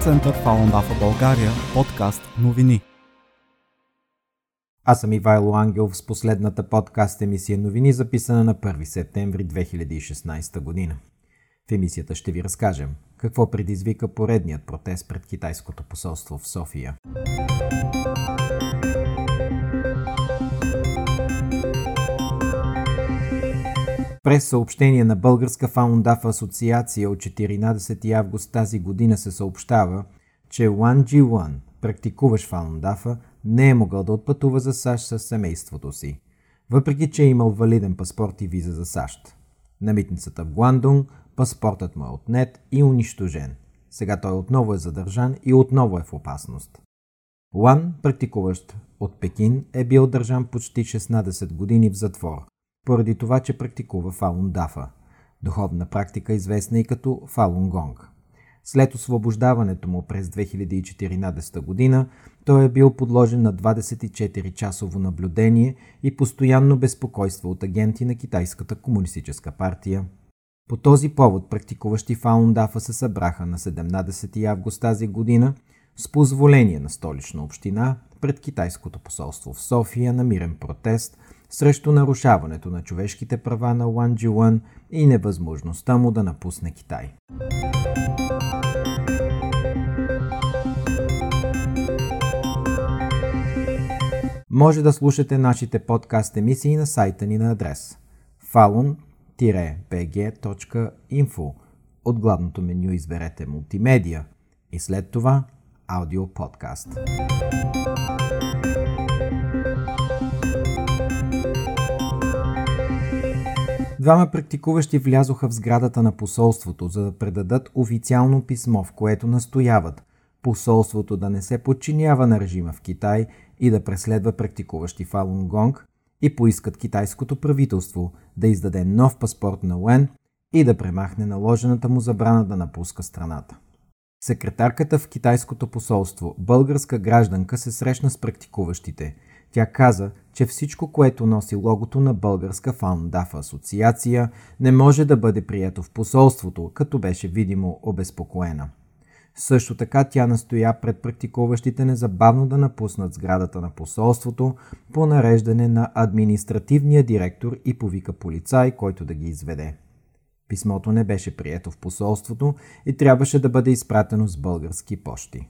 център Фалун Дафа България, подкаст новини. Аз съм Ивайло Ангелов с последната подкаст емисия новини, записана на 1 септември 2016 година. В емисията ще ви разкажем какво предизвика поредният протест пред китайското посолство в София. През съобщение на Българска фаундаф асоциация от 14 август тази година се съобщава, че Уан Джи Уан, практикуващ фаундафа, не е могъл да отпътува за САЩ с семейството си, въпреки че е имал валиден паспорт и виза за САЩ. На митницата в Гуандунг паспортът му е отнет и унищожен. Сега той отново е задържан и отново е в опасност. Уан, практикуващ от Пекин, е бил държан почти 16 години в затвор, поради това, че практикува Фалун Дафа, духовна практика известна и като Фалун Гонг. След освобождаването му през 2014 година, той е бил подложен на 24-часово наблюдение и постоянно безпокойство от агенти на Китайската комунистическа партия. По този повод практикуващи Фалун Дафа се събраха на 17 август тази година с позволение на столична община пред китайското посолство в София на мирен протест – срещу нарушаването на човешките права на Уан Джилън и невъзможността му да напусне Китай. Може да слушате нашите подкаст емисии на сайта ни на адрес falun-bg.info От главното меню изберете мултимедия и след това аудио подкаст. Двама практикуващи влязоха в сградата на посолството, за да предадат официално писмо, в което настояват посолството да не се подчинява на режима в Китай и да преследва практикуващи Фалун Гонг и поискат китайското правителство да издаде нов паспорт на Уен и да премахне наложената му забрана да напуска страната. Секретарката в китайското посолство, българска гражданка, се срещна с практикуващите – тя каза, че всичко, което носи логото на българска фаундафа асоциация, не може да бъде прието в посолството, като беше видимо обезпокоена. Също така тя настоя пред практикуващите незабавно да напуснат сградата на посолството по нареждане на административния директор и повика полицай, който да ги изведе. Писмото не беше прието в посолството и трябваше да бъде изпратено с български почти.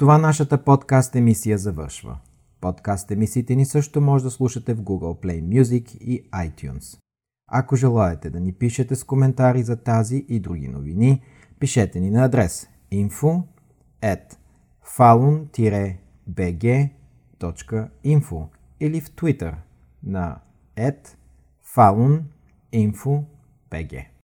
Това нашата подкаст емисия завършва. Подкаст емисиите ни също може да слушате в Google Play Music и iTunes. Ако желаете да ни пишете с коментари за тази и други новини, пишете ни на адрес info at falun-bg.info или в Twitter на at faluninfobg.